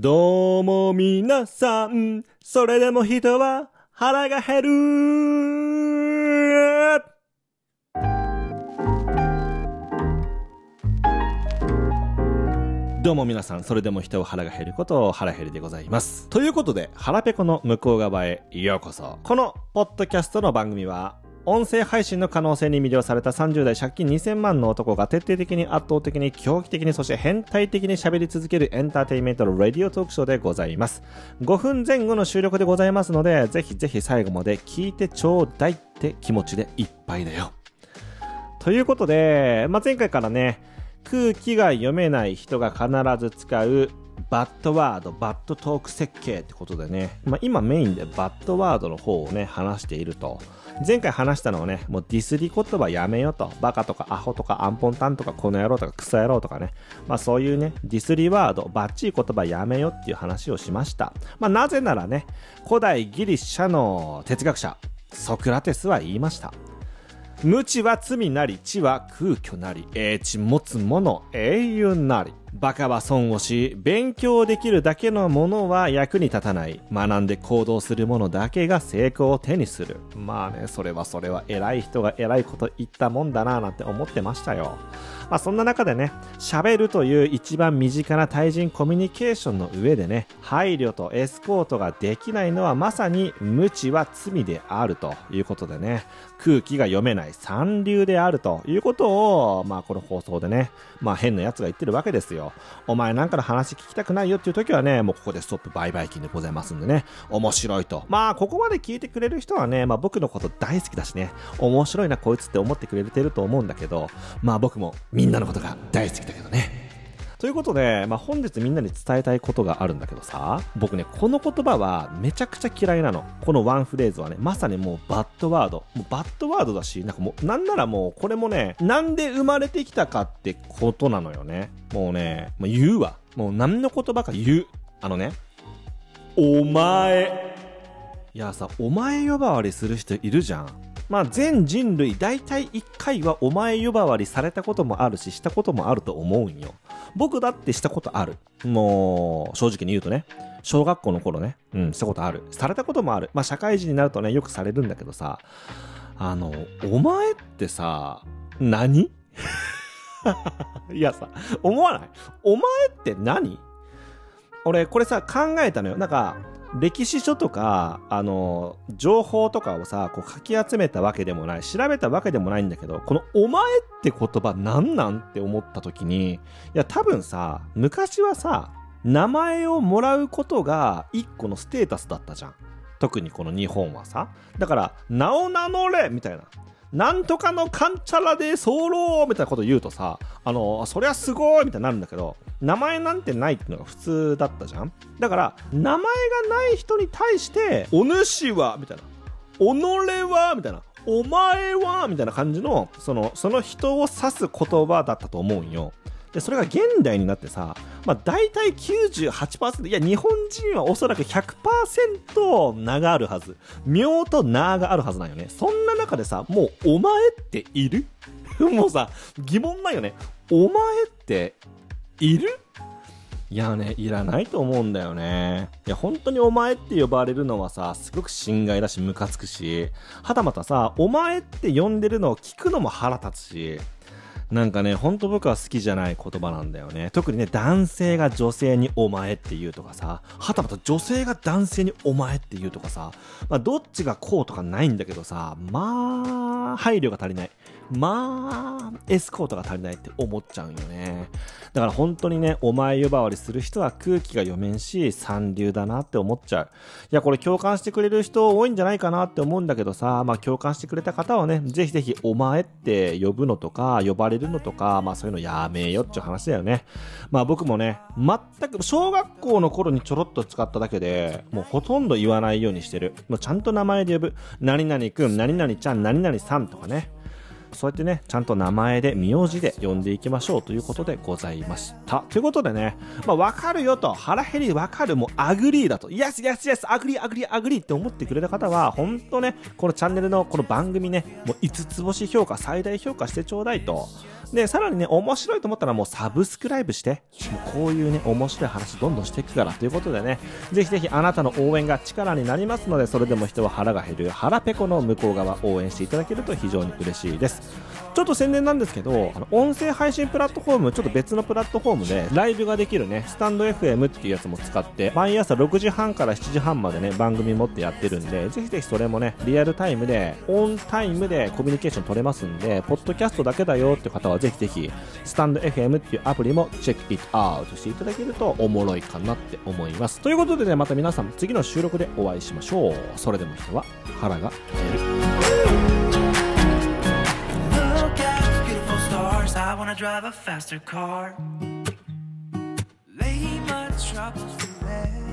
どうも皆さん、それでも人は腹が減るどうも皆さん、それでも人は腹が減ることを腹減りでございます。ということで、腹ペコの向こう側へようこそ。このポッドキャストの番組は、音声配信の可能性に魅了された30代借金2000万の男が徹底的に圧倒的に狂気的にそして変態的に喋り続けるエンターテインメントのラディオトークショーでございます。5分前後の収録でございますので、ぜひぜひ最後まで聞いてちょうだいって気持ちでいっぱいだよ。ということで、まあ、前回からね、空気が読めない人が必ず使うバッドワード、バッドトーク設計ってことでね、まあ、今メインでバッドワードの方をね、話していると。前回話したのはね、もうディスり言葉やめよと。バカとかアホとかアンポンタンとかこの野郎とかクソ野郎とかね。まあそういうね、ディスりワード、バッチリ言葉やめよっていう話をしました。まあなぜならね、古代ギリシャの哲学者、ソクラテスは言いました。無知は罪なり、知は空虚なり、英知持つ者英雄なり。バカは損をし、勉強できるだけのものは役に立たない。学んで行動する者だけが成功を手にする。まあね、それはそれは偉い人が偉いこと言ったもんだなぁなんて思ってましたよ。まあそんな中でね、喋るという一番身近な対人コミュニケーションの上でね、配慮とエスコートができないのはまさに無知は罪であるということでね、空気が読めない三流であるということを、まあこの放送でね、まあ変な奴が言ってるわけですよ。お前なんかの話聞きたくないよっていう時はね、もうここでストップ売買金でございますんでね、面白いと。まあここまで聞いてくれる人はね、まあ僕のこと大好きだしね、面白いなこいつって思ってくれてると思うんだけど、まあ僕もみんなのことが大好きだけどね。ということで、まあ、本日みんなに伝えたいことがあるんだけどさ、僕ね、この言葉はめちゃくちゃ嫌いなの。このワンフレーズはね、まさにもうバッドワード。もうバッドワードだし、なんかもう、なんならもう、これもね、なんで生まれてきたかってことなのよね。もうね、もう言うわ。もう何の言葉か言う。あのね、お前。いやさ、お前呼ばわりする人いるじゃん。まあ全人類大体1回はお前呼ばわりされたこともあるししたこともあると思うんよ。僕だってしたことある。もう正直に言うとね。小学校の頃ね。うん、したことある。されたこともある。まあ社会人になるとね、よくされるんだけどさ。あの、お前ってさ、何？いやさ、思わない？お前って何？俺これさ考えたのよ。なんか、歴史書とか、あの、情報とかをさ、こう書き集めたわけでもない、調べたわけでもないんだけど、このお前って言葉なんなんって思った時に、いや多分さ、昔はさ、名前をもらうことが一個のステータスだったじゃん。特にこの日本はさ。だから、名を名乗れみたいな。なんとかのかんちゃらで候みたいなこと言うとさ、あの、そりゃすごいみたいになるんだけど、名前なんてないっていうのが普通だったじゃんだから、名前がない人に対して、お主はみたいな。己はみたいな。お前はみたいな感じの、その、その人を指す言葉だったと思うんよ。で、それが現代になってさ、まあ大体98%、いや日本人はおそらく100%名があるはず。名と名があるはずなんよね。そんな中でさ、もうお前っている？もうさ、疑問ないよね。お前っている？いやね、いらないと思うんだよね。いや、本当にお前って呼ばれるのはさ、すごく心外だし、ムカつくし、はたまたさ、お前って呼んでるのを聞くのも腹立つし、なんかね、ほんと僕は好きじゃない言葉なんだよね。特にね、男性が女性にお前って言うとかさ、はたまた女性が男性にお前って言うとかさ、まあどっちがこうとかないんだけどさ、まあ、配慮が足りない。まあ、エスコートが足りないって思っちゃうよね。だから本当にね、お前呼ばわりする人は空気が読めんし、三流だなって思っちゃう。いや、これ共感してくれる人多いんじゃないかなって思うんだけどさ、まあ共感してくれた方はね、ぜひぜひお前って呼ぶのとか、呼ばれるのとか、まあそういうのやめよっていう話だよね。まあ僕もね、全く、小学校の頃にちょろっと使っただけで、もうほとんど言わないようにしてる。もうちゃんと名前で呼ぶ。何々くん、何々ちゃん、何々さんとかね。そうやってね、ちゃんと名前で、名字で呼んでいきましょうということでございました。ということでね、まあ、わかるよと、腹減りわかる、もう agree だと、 yes yes yes、agree agree agree って思ってくれた方は、本当ね、このチャンネルのこの番組ね、もう5つ星評価、最大評価してちょうだいと。で、さらにね、面白いと思ったらもう subscribe して、もうこういうね、面白い話どんどんしていくからということでね、ぜひぜひあなたの応援が力になりますので、それでも人は腹が減る腹ペコの向こう側応援していただけると非常に嬉しいです。ちょっと宣伝なんですけど、あの、音声配信プラットフォーム、ちょっと別のプラットフォームで、ライブができるね、スタンド FM っていうやつも使って、毎朝6時半から7時半までね、番組持ってやってるんで、ぜひぜひそれもね、リアルタイムで、オンタイムでコミュニケーション取れますんで、ポッドキャストだけだよって方はぜひぜひ、スタンド FM っていうアプリもチェックイットアウトしていただけるとおもろいかなって思います。ということでね、また皆さん次の収録でお会いしましょう。それでも人は腹が減る。I wanna drive a faster car. Lay my troubles to rest.